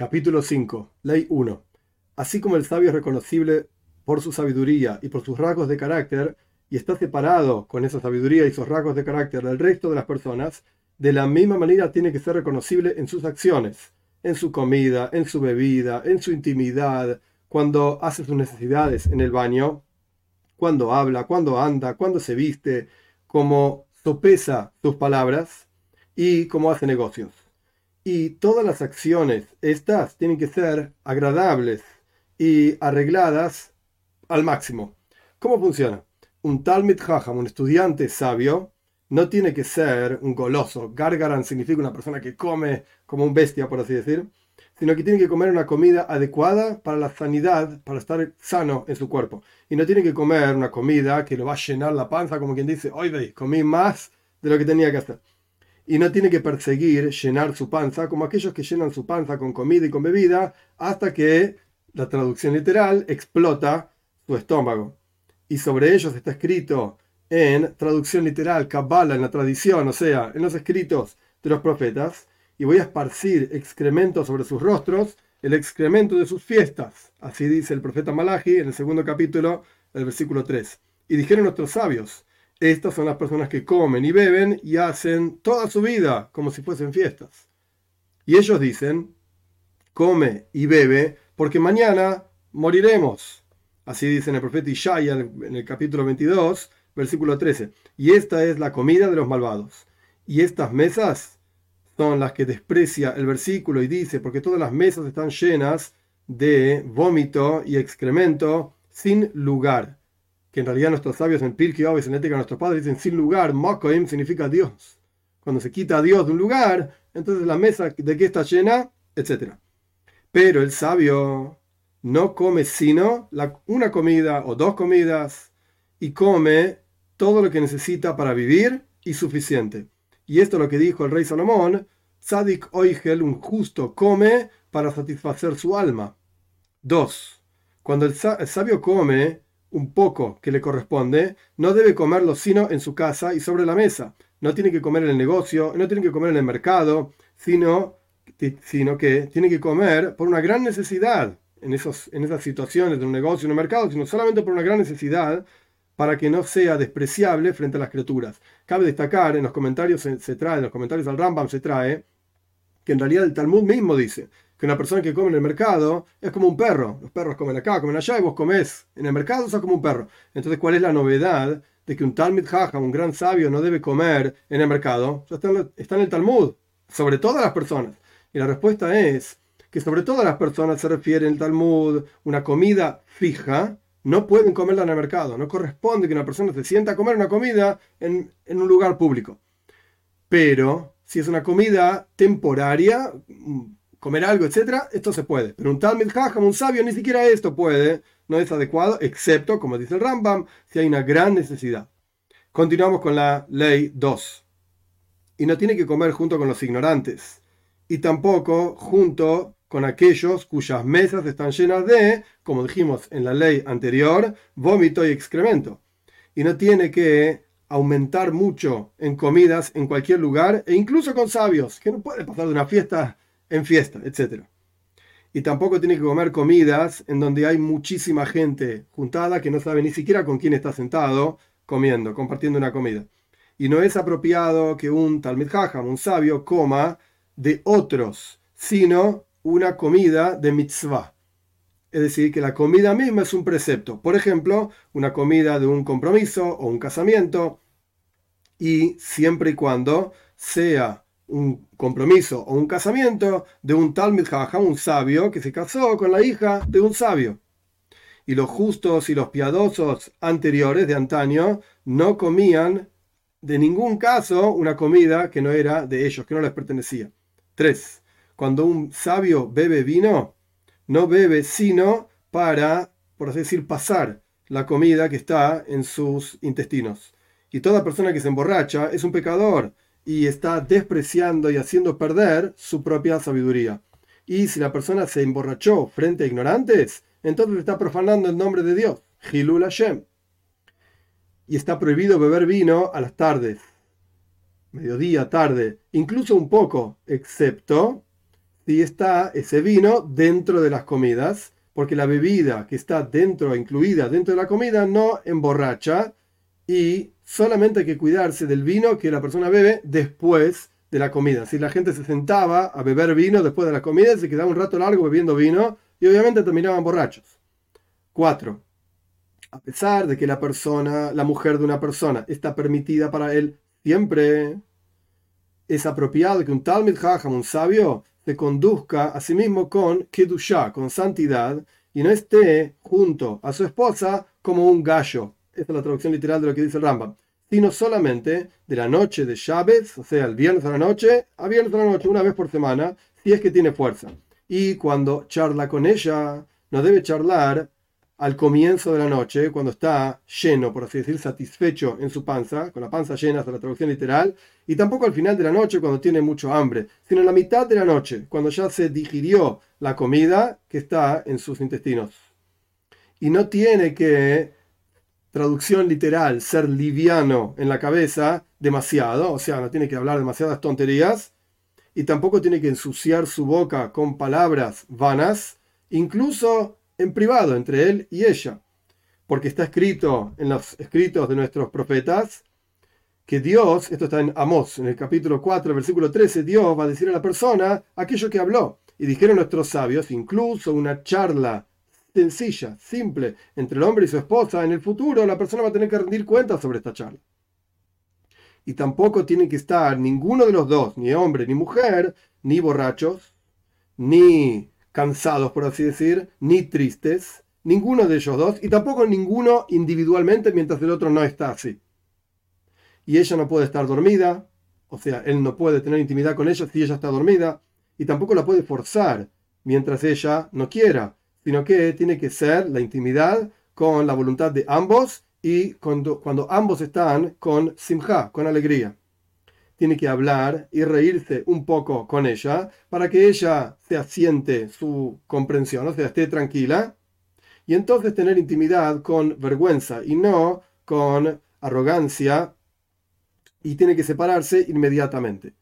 Capítulo 5. Ley 1. Así como el sabio es reconocible por su sabiduría y por sus rasgos de carácter, y está separado con esa sabiduría y sus rasgos de carácter del resto de las personas, de la misma manera tiene que ser reconocible en sus acciones, en su comida, en su bebida, en su intimidad, cuando hace sus necesidades en el baño, cuando habla, cuando anda, cuando se viste, cómo sopesa sus palabras y cómo hace negocios. Y todas las acciones, estas tienen que ser agradables y arregladas al máximo. ¿Cómo funciona? Un Talmud Hajam, un estudiante sabio, no tiene que ser un goloso. Gargaran significa una persona que come como un bestia, por así decir, sino que tiene que comer una comida adecuada para la sanidad, para estar sano en su cuerpo. Y no tiene que comer una comida que lo va a llenar la panza, como quien dice, hoy veis, comí más de lo que tenía que hacer y no tiene que perseguir llenar su panza como aquellos que llenan su panza con comida y con bebida hasta que, la traducción literal, explota su estómago. Y sobre ellos está escrito en traducción literal, Kabbalah, en la tradición, o sea, en los escritos de los profetas, y voy a esparcir excremento sobre sus rostros, el excremento de sus fiestas. Así dice el profeta Malachi en el segundo capítulo, el versículo 3. Y dijeron nuestros sabios, estas son las personas que comen y beben y hacen toda su vida como si fuesen fiestas. Y ellos dicen, come y bebe porque mañana moriremos. Así dice el profeta Ishaya en el capítulo 22, versículo 13. Y esta es la comida de los malvados. Y estas mesas son las que desprecia el versículo y dice, porque todas las mesas están llenas de vómito y excremento sin lugar que en realidad nuestros sabios en Pirkei Avos, en Ética de nuestros padres, dicen sin lugar, Mokoim significa Dios. Cuando se quita a Dios de un lugar, entonces la mesa de qué está llena, etc. Pero el sabio no come sino una comida o dos comidas y come todo lo que necesita para vivir y suficiente. Y esto es lo que dijo el rey Salomón, Sadik Oigel, un justo, come para satisfacer su alma. Dos, cuando el sabio come, un poco que le corresponde, no debe comerlo sino en su casa y sobre la mesa. No tiene que comer en el negocio, no tiene que comer en el mercado, sino, sino que tiene que comer por una gran necesidad en, esos, en esas situaciones de un negocio, en un mercado, sino solamente por una gran necesidad para que no sea despreciable frente a las criaturas. Cabe destacar, en los comentarios se, trae, en los comentarios al Rambam se trae, que en realidad el Talmud mismo dice que una persona que come en el mercado es como un perro. Los perros comen acá, comen allá y vos comés en el mercado, sos como un perro. Entonces, ¿cuál es la novedad de que un Talmud Jaja, un gran sabio, no debe comer en el mercado? está, está en el Talmud, sobre todas las personas. Y la respuesta es que sobre todas las personas se refiere el Talmud una comida fija, no pueden comerla en el mercado. No corresponde que una persona se sienta a comer una comida en, en un lugar público. Pero si es una comida temporaria, comer algo, etcétera, esto se puede. Pero un Talmud Jajam, un sabio, ni siquiera esto puede, no es adecuado, excepto, como dice el Rambam, si hay una gran necesidad. Continuamos con la ley 2. Y no tiene que comer junto con los ignorantes, y tampoco junto con aquellos cuyas mesas están llenas de, como dijimos en la ley anterior, vómito y excremento. Y no tiene que aumentar mucho en comidas en cualquier lugar, e incluso con sabios, que no puede pasar de una fiesta en fiesta, etc. Y tampoco tiene que comer comidas en donde hay muchísima gente juntada que no sabe ni siquiera con quién está sentado comiendo, compartiendo una comida. Y no es apropiado que un Talmud Hajam, un sabio, coma de otros, sino una comida de mitzvah. Es decir, que la comida misma es un precepto. Por ejemplo, una comida de un compromiso o un casamiento. Y siempre y cuando sea un compromiso o un casamiento de un Talmud Jajam, un sabio, que se casó con la hija de un sabio. Y los justos y los piadosos anteriores de antaño no comían de ningún caso una comida que no era de ellos, que no les pertenecía. 3. Cuando un sabio bebe vino, no bebe sino para, por así decir, pasar la comida que está en sus intestinos. Y toda persona que se emborracha es un pecador y está despreciando y haciendo perder su propia sabiduría. Y si la persona se emborrachó frente a ignorantes, entonces está profanando el nombre de Dios, Hilul Hashem. Y está prohibido beber vino a las tardes, mediodía, tarde, incluso un poco, excepto si está ese vino dentro de las comidas, porque la bebida que está dentro, incluida dentro de la comida, no emborracha y solamente hay que cuidarse del vino que la persona bebe después de la comida. Si la gente se sentaba a beber vino después de la comida, se quedaba un rato largo bebiendo vino y obviamente terminaban borrachos. 4. A pesar de que la persona, la mujer de una persona, está permitida para él siempre, es apropiado que un Talmud Hajam, un sabio, se conduzca a sí mismo con Kedushah, con santidad, y no esté junto a su esposa como un gallo. Esta es la traducción literal de lo que dice Rambam. Sino solamente de la noche de Shabbat, o sea, el viernes a la noche, a viernes a la noche, una vez por semana, si es que tiene fuerza. Y cuando charla con ella, no debe charlar al comienzo de la noche, cuando está lleno, por así decir, satisfecho en su panza, con la panza llena, hasta la traducción literal, y tampoco al final de la noche, cuando tiene mucho hambre, sino en la mitad de la noche, cuando ya se digirió la comida que está en sus intestinos. Y no tiene que, traducción literal, ser liviano en la cabeza demasiado, o sea, no tiene que hablar demasiadas tonterías, y tampoco tiene que ensuciar su boca con palabras vanas, incluso en privado entre él y ella, porque está escrito en los escritos de nuestros profetas que Dios, esto está en Amós, en el capítulo 4, versículo 13, Dios va a decir a la persona aquello que habló. Y dijeron nuestros sabios, incluso una charla sencilla, simple, entre el hombre y su esposa, en el futuro la persona va a tener que rendir cuentas sobre esta charla. Y tampoco tiene que estar ninguno de los dos, ni hombre ni mujer, ni borrachos, ni cansados, por así decir, ni tristes, ninguno de ellos dos, y tampoco ninguno individualmente mientras el otro no está así. Y ella no puede estar dormida, o sea, él no puede tener intimidad con ella si ella está dormida, y tampoco la puede forzar mientras ella no quiera, sino que tiene que ser la intimidad con la voluntad de ambos y cuando, ambos están con simja, con alegría tiene que hablar y reírse un poco con ella para que ella se asiente su comprensión, o sea, esté tranquila, y entonces tener intimidad con vergüenza y no con arrogancia, y tiene que separarse inmediatamente.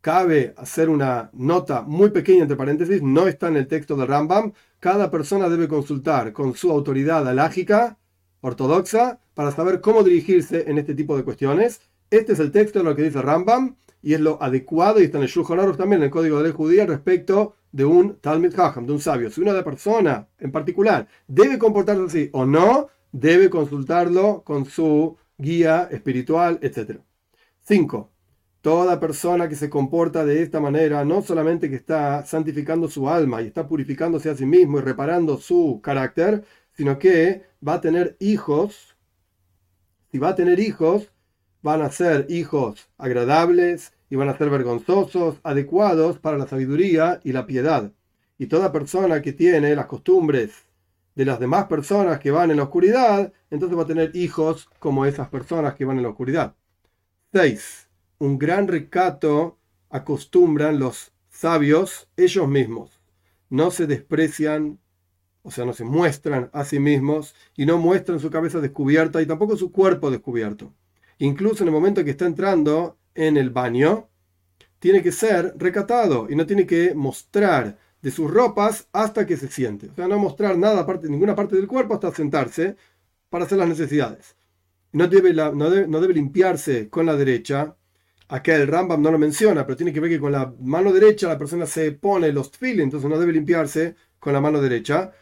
Cabe hacer una nota muy pequeña entre paréntesis, no está en el texto de Rambam, cada persona debe consultar con su autoridad alágica, ortodoxa, para saber cómo dirigirse en este tipo de cuestiones este es el texto de lo que dice Rambam y es lo adecuado y está en el Shulchan también, en el Código de Ley Judía, respecto de un Talmud Hajam, de un sabio. Si una persona en particular debe comportarse así o no, debe consultarlo con su guía espiritual, etc. 5. Toda persona que se comporta de esta manera, no solamente que está santificando su alma y está purificándose a sí mismo y reparando su carácter, sino que va a tener hijos. Si va a tener hijos, van a ser hijos agradables y van a ser vergonzosos, adecuados para la sabiduría y la piedad. Y toda persona que tiene las costumbres de las demás personas que van en la oscuridad, entonces va a tener hijos como esas personas que van en la oscuridad. 6. Un gran recato acostumbran los sabios ellos mismos. No se desprecian, o sea, no se muestran a sí mismos y no muestran su cabeza descubierta y tampoco su cuerpo descubierto incluso en el momento que está entrando en el baño, tiene que ser recatado y no tiene que mostrar de sus ropas hasta que se siente. O sea, no mostrar nada, aparte, ninguna parte del cuerpo hasta sentarse para hacer las necesidades. No debe, no, debe, limpiarse con la derecha. Acá el Rambam no lo menciona, pero tiene que ver que con la mano derecha la persona se pone los tefilin, entonces no debe limpiarse con la mano derecha.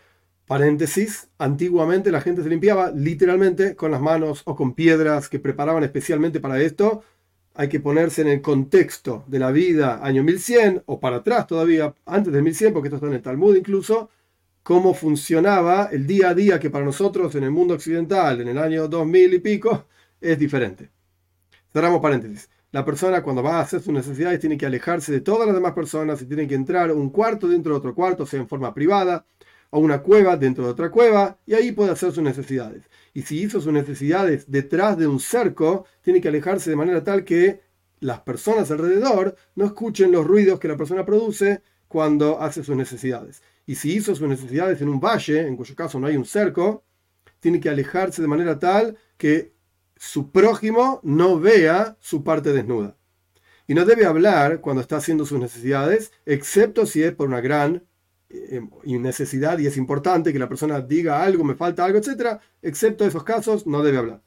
Paréntesis, antiguamente la gente se limpiaba literalmente con las manos o con piedras que preparaban especialmente para esto. Hay que ponerse en el contexto de la vida año 1100 o para atrás todavía, antes del 1100, porque esto está en el Talmud incluso, cómo funcionaba el día a día que para nosotros en el mundo occidental, en el año 2000 y pico, es diferente. Cerramos paréntesis. La persona cuando va a hacer sus necesidades tiene que alejarse de todas las demás personas y tiene que entrar un cuarto dentro de otro cuarto, sea en forma privada a una cueva dentro de otra cueva y ahí puede hacer sus necesidades. Y si hizo sus necesidades detrás de un cerco, tiene que alejarse de manera tal que las personas alrededor no escuchen los ruidos que la persona produce cuando hace sus necesidades. Y si hizo sus necesidades en un valle, en cuyo caso no hay un cerco, tiene que alejarse de manera tal que su prójimo no vea su parte desnuda. Y no debe hablar cuando está haciendo sus necesidades, excepto si es por una gran eh, necesidad y es importante que la persona diga algo, me falta algo, etc. Excepto esos casos, no debe hablar.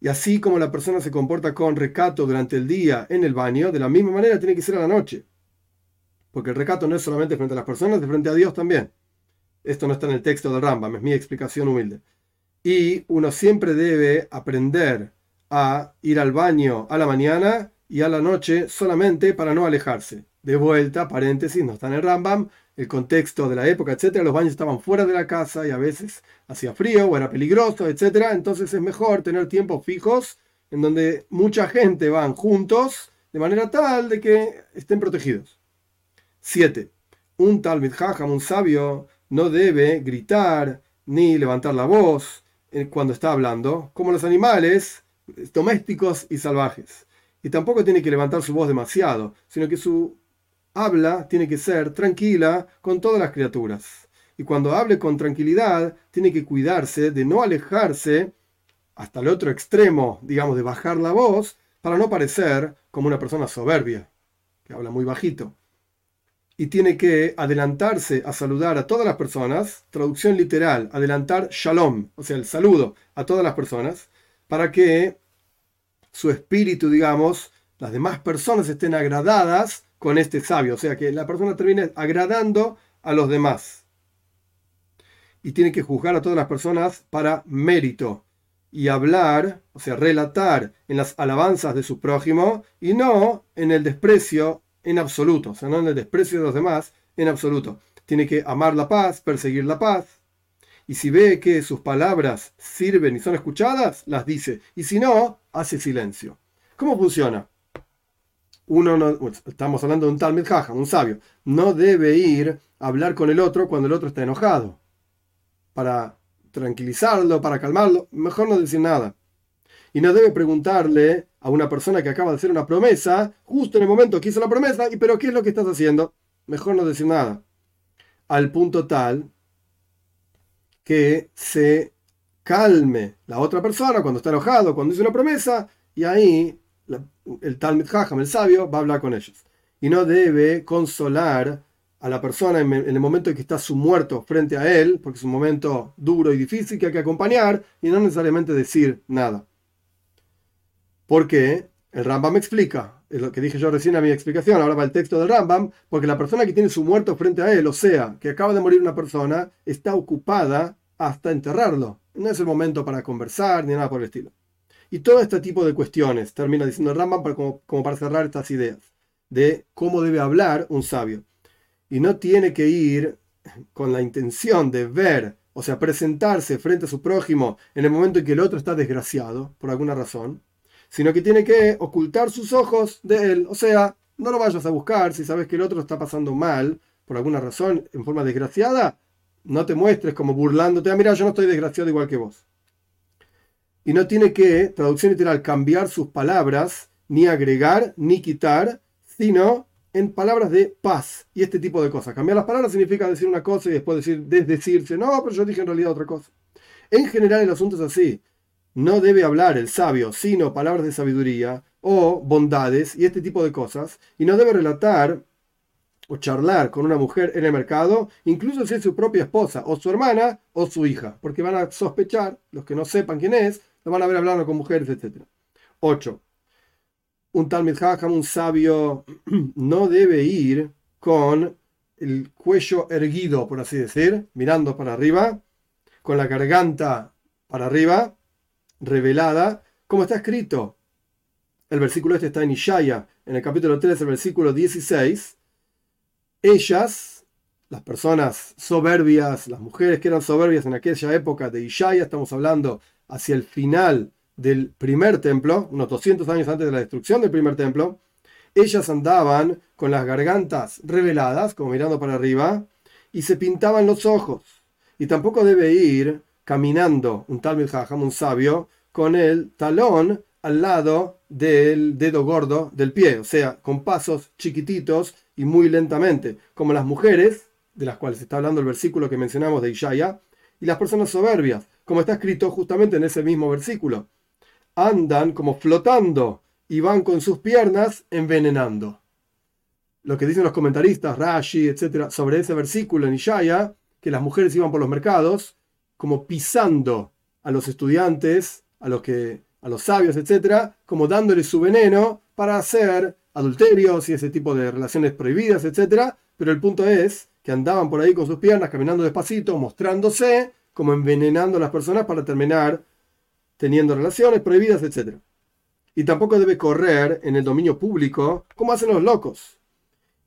Y así como la persona se comporta con recato durante el día en el baño, de la misma manera tiene que ser a la noche. Porque el recato no es solamente frente a las personas, de frente a Dios también. Esto no está en el texto de Rambam, es mi explicación humilde. Y uno siempre debe aprender a ir al baño a la mañana y a la noche solamente para no alejarse. De vuelta, paréntesis, no está en el Rambam, el contexto de la época, etcétera, los baños estaban fuera de la casa y a veces hacía frío o era peligroso, etcétera. Entonces es mejor tener tiempos fijos en donde mucha gente van juntos de manera tal de que estén protegidos. 7. Un tal Jajam, un sabio, no debe gritar ni levantar la voz cuando está hablando, como los animales domésticos y salvajes. Y tampoco tiene que levantar su voz demasiado, sino que su habla tiene que ser tranquila con todas las criaturas. Y cuando hable con tranquilidad, tiene que cuidarse de no alejarse hasta el otro extremo, digamos, de bajar la voz, para no parecer como una persona soberbia, que habla muy bajito. Y tiene que adelantarse a saludar a todas las personas, traducción literal, adelantar shalom, o sea, el saludo a todas las personas, para que su espíritu, digamos, las demás personas estén agradadas con este sabio, o sea, que la persona termine agradando a los demás. Y tiene que juzgar a todas las personas para mérito y hablar, o sea, relatar en las alabanzas de su prójimo y no en el desprecio en absoluto, o sea, no en el desprecio de los demás en absoluto. Tiene que amar la paz, perseguir la paz. Y si ve que sus palabras sirven y son escuchadas, las dice. Y si no, hace silencio. ¿Cómo funciona? uno no, estamos hablando de un tal Medjaja, un sabio, no debe ir a hablar con el otro cuando el otro está enojado. Para tranquilizarlo, para calmarlo, mejor no decir nada. Y no debe preguntarle a una persona que acaba de hacer una promesa, justo en el momento que hizo la promesa, y pero ¿qué es lo que estás haciendo? Mejor no decir nada. Al punto tal que se calme la otra persona cuando está enojado, cuando hizo una promesa, y ahí el Talmud Hajam, el sabio, va a hablar con ellos. Y no debe consolar a la persona en el momento en que está su muerto frente a él, porque es un momento duro y difícil que hay que acompañar, y no necesariamente decir nada. Porque el Rambam explica, es lo que dije yo recién en mi explicación, ahora va el texto del Rambam, porque la persona que tiene su muerto frente a él, o sea, que acaba de morir una persona, está ocupada hasta enterrarlo. No es el momento para conversar ni nada por el estilo. Y todo este tipo de cuestiones, termina diciendo Rambam como, como para cerrar estas ideas, de cómo debe hablar un sabio. Y no tiene que ir con la intención de ver, o sea, presentarse frente a su prójimo en el momento en que el otro está desgraciado, por alguna razón, sino que tiene que ocultar sus ojos de él. O sea, no lo vayas a buscar si sabes que el otro está pasando mal, por alguna razón, en forma desgraciada, no te muestres como burlándote, ah, mira, yo no estoy desgraciado igual que vos y no tiene que, traducción literal, cambiar sus palabras, ni agregar, ni quitar, sino en palabras de paz y este tipo de cosas. Cambiar las palabras significa decir una cosa y después decir, desdecirse, no, pero yo dije en realidad otra cosa. En general el asunto es así. No debe hablar el sabio, sino palabras de sabiduría o bondades y este tipo de cosas. Y no debe relatar o charlar con una mujer en el mercado, incluso si es su propia esposa, o su hermana, o su hija, porque van a sospechar, los que no sepan quién es, lo van a ver hablando con mujeres, etc. 8. Un tal Hajam, un sabio, no debe ir con el cuello erguido, por así decir, mirando para arriba, con la garganta para arriba, revelada, como está escrito. El versículo este está en Ishaya, en el capítulo 3, el versículo 16. Ellas, las personas soberbias, las mujeres que eran soberbias en aquella época de Ishaya, estamos hablando hacia el final del primer templo, unos 200 años antes de la destrucción del primer templo, ellas andaban con las gargantas reveladas, como mirando para arriba, y se pintaban los ojos. Y tampoco debe ir caminando un tal Hajam, un sabio, con el talón al lado del dedo gordo del pie, o sea, con pasos chiquititos y muy lentamente, como las mujeres, de las cuales está hablando el versículo que mencionamos de Ishaya, y las personas soberbias, como está escrito justamente en ese mismo versículo. Andan como flotando y van con sus piernas envenenando. Lo que dicen los comentaristas, Rashi, etc., sobre ese versículo en Ishaya, que las mujeres iban por los mercados como pisando a los estudiantes, a los, que, a los sabios, etc., como dándoles su veneno para hacer adulterios y ese tipo de relaciones prohibidas, etc. Pero el punto es que andaban por ahí con sus piernas, caminando despacito, mostrándose, como envenenando a las personas para terminar teniendo relaciones prohibidas, etc. Y tampoco debe correr en el dominio público como hacen los locos.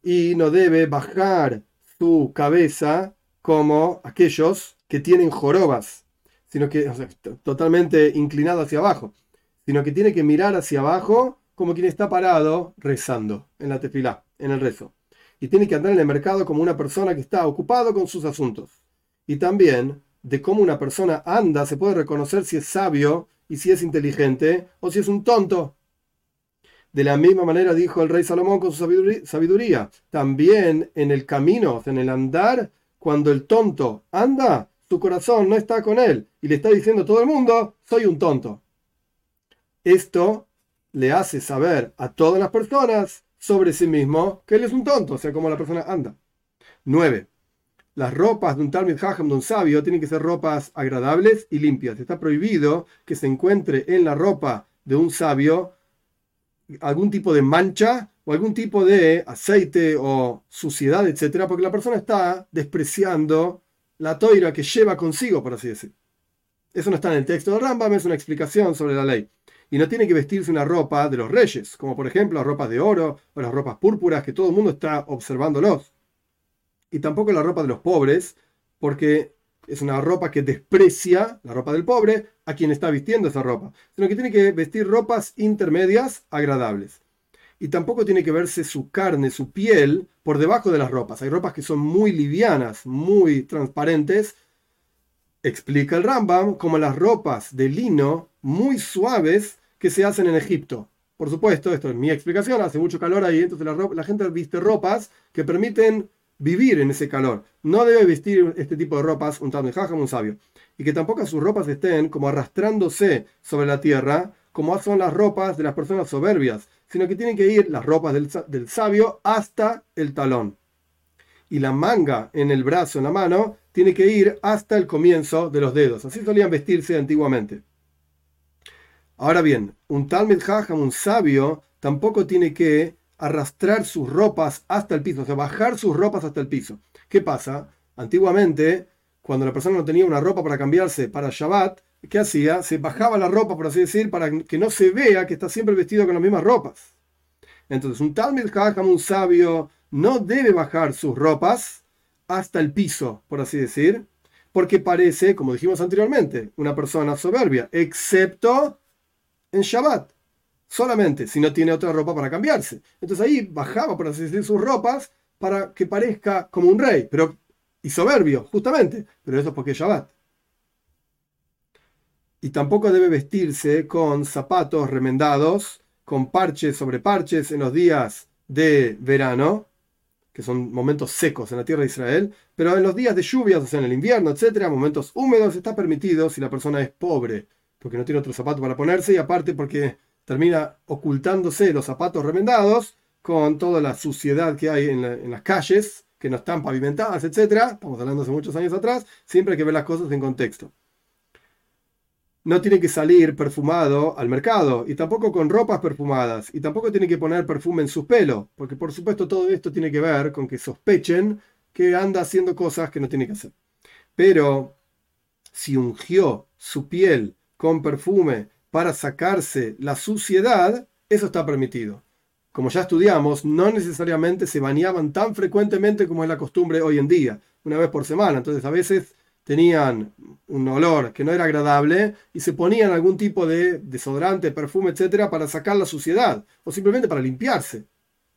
Y no debe bajar su cabeza como aquellos que tienen jorobas, sino que totalmente inclinado hacia abajo, sino que tiene que mirar hacia abajo como quien está parado rezando en la tefilá, en el rezo. Y tiene que andar en el mercado como una persona que está ocupado con sus asuntos. Y también de cómo una persona anda se puede reconocer si es sabio y si es inteligente o si es un tonto. De la misma manera dijo el rey Salomón con su sabiduría. También en el camino, en el andar, cuando el tonto anda, su corazón no está con él y le está diciendo a todo el mundo, soy un tonto. Esto le hace saber a todas las personas sobre sí mismo que él es un tonto, o sea, como la persona anda. 9. Las ropas de un Talmud Hajam, de un sabio, tienen que ser ropas agradables y limpias. Está prohibido que se encuentre en la ropa de un sabio algún tipo de mancha o algún tipo de aceite o suciedad, etcétera, porque la persona está despreciando la toira que lleva consigo, por así decir. Eso no está en el texto de Rambam, es una explicación sobre la ley y no tiene que vestirse una ropa de los reyes, como por ejemplo las ropas de oro o las ropas púrpuras que todo el mundo está observándolos. Y tampoco la ropa de los pobres, porque es una ropa que desprecia la ropa del pobre a quien está vistiendo esa ropa, sino que tiene que vestir ropas intermedias agradables. Y tampoco tiene que verse su carne, su piel, por debajo de las ropas. Hay ropas que son muy livianas, muy transparentes. Explica el Rambam como las ropas de lino muy suaves que se hacen en Egipto. Por supuesto, esto es mi explicación, hace mucho calor ahí, entonces la, gente viste ropas que permiten vivir en ese calor. No debe vestir este tipo de ropas un tal como un sabio. Y que tampoco sus ropas estén como arrastrándose sobre la tierra, como son las ropas de las personas soberbias, sino que tienen que ir las ropas del, del sabio hasta el talón. Y la manga en el brazo, en la mano, tiene que ir hasta el comienzo de los dedos. Así solían vestirse antiguamente. Ahora bien, un Talmud Hajam, un sabio, tampoco tiene que arrastrar sus ropas hasta el piso, o sea, bajar sus ropas hasta el piso. ¿Qué pasa? Antiguamente, cuando la persona no tenía una ropa para cambiarse para Shabbat, ¿qué hacía? Se bajaba la ropa, por así decir, para que no se vea que está siempre vestido con las mismas ropas. Entonces, un Talmud Hajam, un sabio, no debe bajar sus ropas hasta el piso, por así decir, porque parece, como dijimos anteriormente, una persona soberbia, excepto en Shabbat. Solamente si no tiene otra ropa para cambiarse. Entonces ahí bajaba, por así decir, sus ropas para que parezca como un rey, pero y soberbio, justamente. Pero eso es porque es Shabbat. Y tampoco debe vestirse con zapatos remendados, con parches sobre parches en los días de verano, que son momentos secos en la tierra de Israel, pero en los días de lluvias, o sea, en el invierno, etcétera, momentos húmedos, está permitido si la persona es pobre porque no tiene otro zapato para ponerse y aparte porque termina ocultándose los zapatos remendados con toda la suciedad que hay en, las calles que no están pavimentadas, etc. Estamos hablando hace muchos años atrás, siempre hay que ver las cosas en contexto. No tiene que salir perfumado al mercado y tampoco con ropas perfumadas y tampoco tiene que poner perfume en su pelo, porque por supuesto todo esto tiene que ver con que sospechen que anda haciendo cosas que no tiene que hacer. Pero si ungió su piel con perfume para sacarse la suciedad, eso está permitido. Como ya estudiamos, no necesariamente se bañaban tan frecuentemente como es la costumbre hoy en día, una vez por semana. Entonces a veces tenían un olor que no era agradable y se ponían algún tipo de desodorante, perfume, etcétera, para sacar la suciedad o simplemente para limpiarse,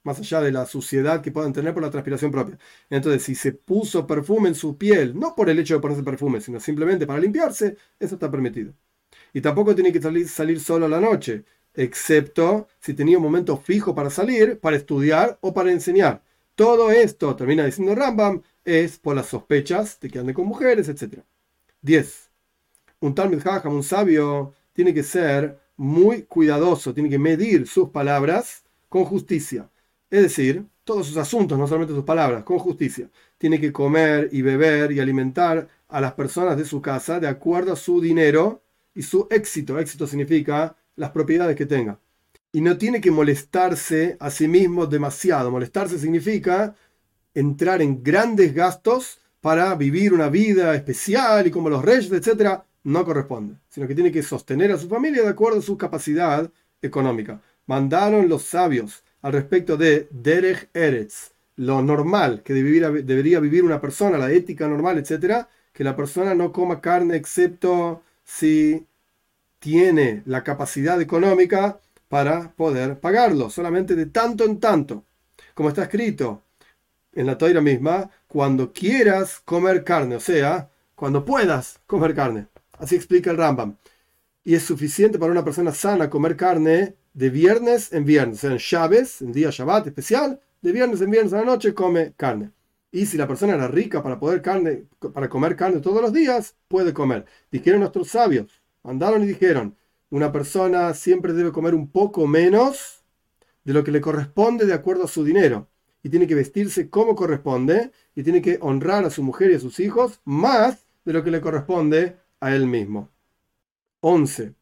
más allá de la suciedad que puedan tener por la transpiración propia. Entonces, si se puso perfume en su piel, no por el hecho de ponerse perfume, sino simplemente para limpiarse, eso está permitido. Y tampoco tiene que salir, solo a la noche, excepto si tenía un momento fijo para salir, para estudiar o para enseñar. Todo esto, termina diciendo Rambam, es por las sospechas de que ande con mujeres, etc. 10. Un Talmud Hajam, un sabio, tiene que ser muy cuidadoso, tiene que medir sus palabras con justicia. Es decir, todos sus asuntos, no solamente sus palabras, con justicia. Tiene que comer y beber y alimentar a las personas de su casa de acuerdo a su dinero y su éxito. Éxito significa las propiedades que tenga. Y no tiene que molestarse a sí mismo demasiado. Molestarse significa entrar en grandes gastos para vivir una vida especial y como los reyes, etc. No corresponde, sino que tiene que sostener a su familia de acuerdo a su capacidad económica. Mandaron los sabios al respecto de Derech Eretz, lo normal que debería vivir una persona, la ética normal, etc., que la persona no coma carne excepto si tiene la capacidad económica para poder pagarlo, solamente de tanto en tanto. Como está escrito en la toira misma, cuando quieras comer carne, o sea, cuando puedas comer carne. Así explica el Rambam. Y es suficiente para una persona sana comer carne de viernes en viernes, o sea, en Shabes, en día Shabbat especial, de viernes en viernes a la noche come carne. Y si la persona era rica para poder carne, para comer carne todos los días, puede comer. Dijeron nuestros sabios, andaron y dijeron, una persona siempre debe comer un poco menos de lo que le corresponde de acuerdo a su dinero. Y tiene que vestirse como corresponde y tiene que honrar a su mujer y a sus hijos más de lo que le corresponde a él mismo. 11.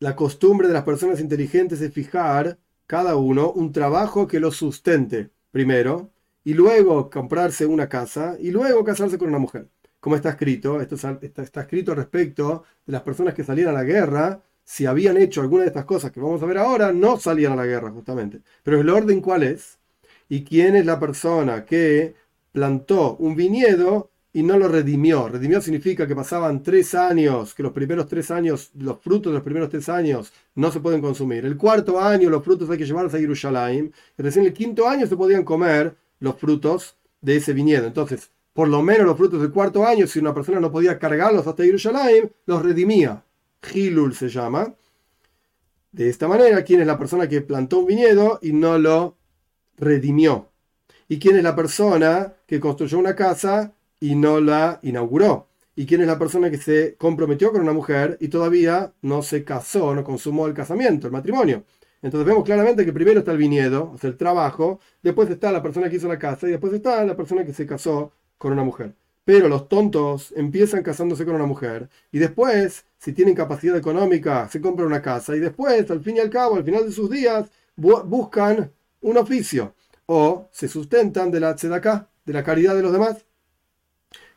La costumbre de las personas inteligentes es fijar cada uno un trabajo que lo sustente primero y luego comprarse una casa y luego casarse con una mujer. Como está escrito, esto está, escrito respecto de las personas que salían a la guerra si habían hecho alguna de estas cosas que vamos a ver ahora, no salían a la guerra justamente. Pero el orden cuál es? ¿Y quién es la persona que plantó un viñedo y no lo redimió? Redimió significa que pasaban tres años, que los primeros tres años, los frutos de los primeros tres años no se pueden consumir. El cuarto año los frutos hay que llevarlos a Jerusalén. Y recién el quinto año se podían comer los frutos de ese viñedo. Entonces, por lo menos los frutos del cuarto año, si una persona no podía cargarlos hasta Jerusalén, los redimía. Hilul se llama. De esta manera, ¿quién es la persona que plantó un viñedo y no lo redimió? ¿Y quién es la persona que construyó una casa y no la inauguró? ¿Y quién es la persona que se comprometió con una mujer y todavía no se casó, no consumó el casamiento, el matrimonio? Entonces vemos claramente que primero está el viñedo, o sea, el trabajo, después está la persona que hizo la casa y después está la persona que se casó con una mujer. Pero los tontos empiezan casándose con una mujer y después, si tienen capacidad económica, se compran una casa y después, al fin y al cabo, al final de sus días, buscan un oficio o se sustentan de la tzedakah, de la caridad de los demás.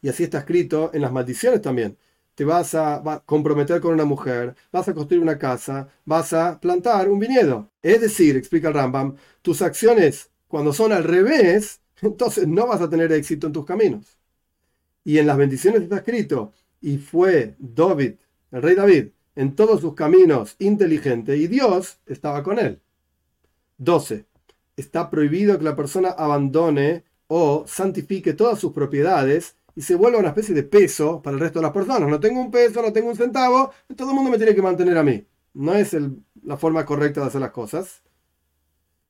Y así está escrito en las maldiciones también. Te vas a comprometer con una mujer, vas a construir una casa, vas a plantar un viñedo. Es decir, explica el Rambam, tus acciones cuando son al revés, entonces no vas a tener éxito en tus caminos. Y en las bendiciones está escrito, y fue David, el rey David, en todos sus caminos inteligente, y Dios estaba con él. 12. Está prohibido que la persona abandone o santifique todas sus propiedades y se vuelva una especie de peso para el resto de las personas. No tengo un peso, no tengo un centavo, todo el mundo me tiene que mantener a mí. No es la forma correcta de hacer las cosas.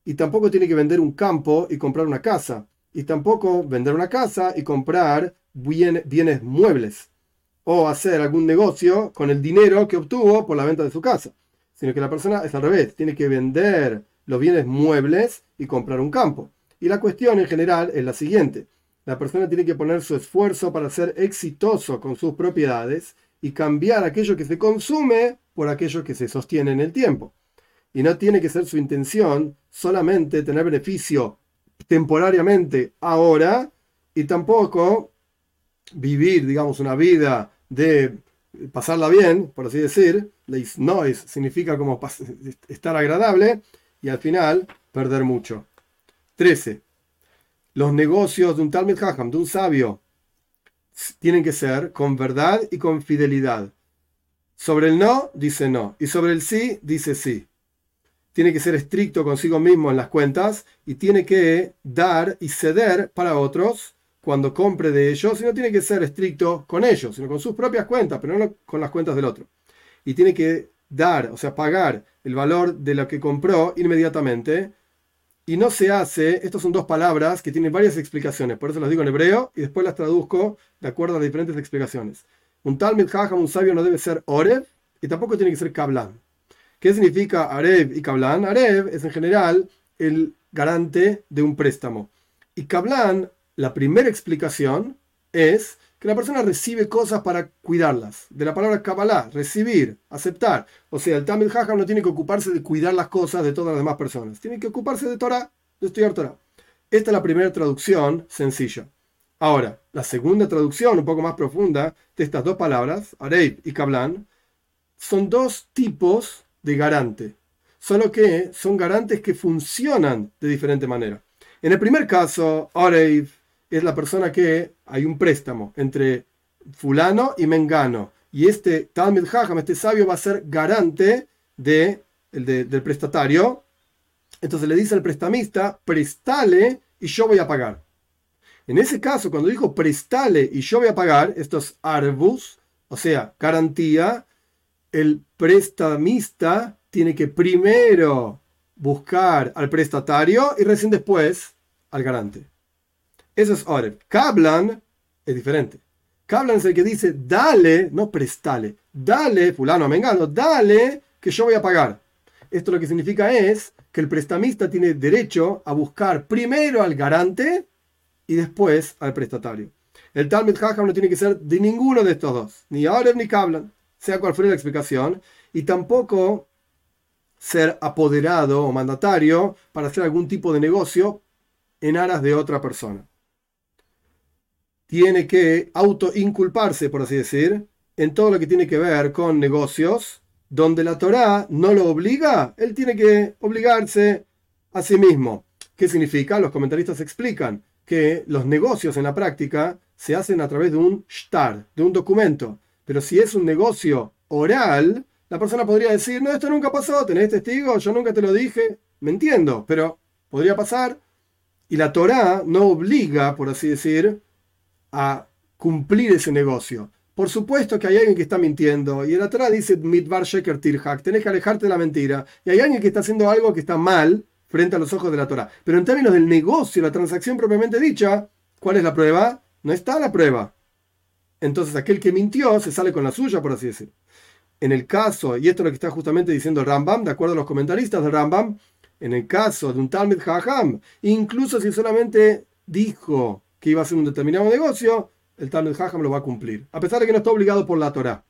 Y tampoco tiene que vender un campo y comprar una casa. Y tampoco vender una casa y comprar bienes muebles o hacer algún negocio con el dinero que obtuvo por la venta de su casa, sino que la persona es al revés, tiene que vender los bienes muebles y comprar un campo. Y la cuestión en general es la siguiente, la persona tiene que poner su esfuerzo para ser exitoso con sus propiedades y cambiar aquello que se consume por aquello que se sostiene en el tiempo. Y no tiene que ser su intención solamente tener beneficio temporariamente ahora y tampoco vivir, digamos, una vida de pasarla bien, por así decir, noise significa como estar agradable y al final perder mucho. 13. Los negocios de un tal Hacham, de un sabio, tienen que ser con verdad y con fidelidad. Sobre el no, dice no. Y sobre el sí, dice sí. Tiene que ser estricto consigo mismo en las cuentas y tiene que dar y ceder para otros cuando compre de ellos, y no tiene que ser estricto con ellos, sino con sus propias cuentas, pero no con las cuentas del otro. Y tiene que dar, o sea, pagar el valor de lo que compró inmediatamente. Y no se hace, estas son dos palabras que tienen varias explicaciones, por eso las digo en hebreo y después las traduzco de acuerdo a diferentes explicaciones. Un tal Hajam, un sabio, no debe ser Oreb y tampoco tiene que ser Kablan. ¿Qué significa Arev y Kablan? Arev es en general el garante de un préstamo. Y Kablan, la primera explicación es que la persona recibe cosas para cuidarlas. De la palabra Kabbalah, recibir, aceptar. O sea, el Tamil Hajam no tiene que ocuparse de cuidar las cosas de todas las demás personas. Tiene que ocuparse de Torah, de estudiar Torah. Esta es la primera traducción sencilla. Ahora, la segunda traducción, un poco más profunda, de estas dos palabras, Areib y Kablan, son dos tipos de garante. Solo que son garantes que funcionan de diferente manera. En el primer caso, Areib es la persona que hay un préstamo entre fulano y mengano. Y este Talmud Hajam, este sabio, va a ser garante de, del prestatario. Entonces le dice al prestamista, prestale y yo voy a pagar. En ese caso, cuando dijo prestale y yo voy a pagar, estos arbus, o sea, garantía, el prestamista tiene que primero buscar al prestatario y recién después al garante. Eso es Oreb. Kablan es diferente. Kablan es el que dice, dale, no prestale, dale, fulano, mengano, dale, que yo voy a pagar. Esto lo que significa es que el prestamista tiene derecho a buscar primero al garante y después al prestatario. El Talmud Hacham no tiene que ser de ninguno de estos dos, ni Oreb ni Kablan, sea cual fuera la explicación, y tampoco ser apoderado o mandatario para hacer algún tipo de negocio en aras de otra persona tiene que autoinculparse, por así decir, en todo lo que tiene que ver con negocios, donde la Torá no lo obliga, él tiene que obligarse a sí mismo. ¿Qué significa? Los comentaristas explican que los negocios en la práctica se hacen a través de un shtar, de un documento. Pero si es un negocio oral, la persona podría decir, no, esto nunca pasó, tenés testigos, yo nunca te lo dije, me entiendo, pero podría pasar. Y la Torá no obliga, por así decir, a cumplir ese negocio. Por supuesto que hay alguien que está mintiendo y el atrás dice mitvar sheker tirhak, tenés que alejarte de la mentira. Y hay alguien que está haciendo algo que está mal frente a los ojos de la Torah. Pero en términos del negocio, la transacción propiamente dicha, ¿cuál es la prueba? No está la prueba. Entonces aquel que mintió se sale con la suya, por así decir. En el caso, y esto es lo que está justamente diciendo Rambam, de acuerdo a los comentaristas de Rambam, en el caso de un Talmud Haham, incluso si solamente dijo que iba a hacer un determinado negocio, el Talmud Jajam lo va a cumplir, a pesar de que no está obligado por la Torah.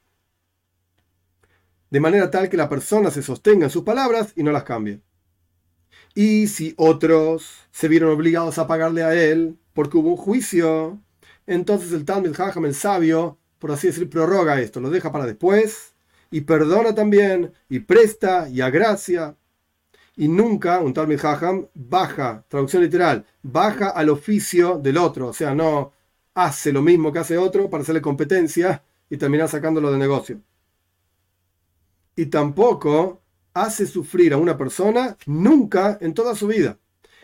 De manera tal que la persona se sostenga en sus palabras y no las cambie. Y si otros se vieron obligados a pagarle a él porque hubo un juicio, entonces el Talmud Jajam, el sabio, por así decir, prorroga esto, lo deja para después y perdona también y presta y agracia y nunca un Talmud Hajam baja, traducción literal, baja al oficio del otro, o sea, no hace lo mismo que hace otro para hacerle competencia y terminar sacándolo de negocio. Y tampoco hace sufrir a una persona nunca en toda su vida.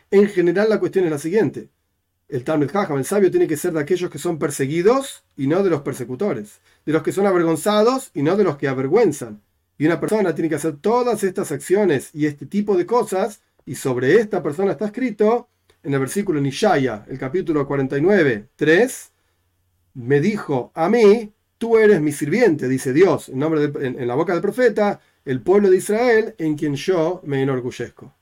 En general la cuestión es la siguiente. El Talmud Hajam, el sabio, tiene que ser de aquellos que son perseguidos y no de los persecutores, de los que son avergonzados y no de los que avergüenzan, y una persona tiene que hacer todas estas acciones y este tipo de cosas, y sobre esta persona está escrito en el versículo Nishaya, el capítulo 49, 3, me dijo a mí, tú eres mi sirviente, dice Dios, en, nombre en la boca del profeta, el pueblo de Israel en quien yo me enorgullezco.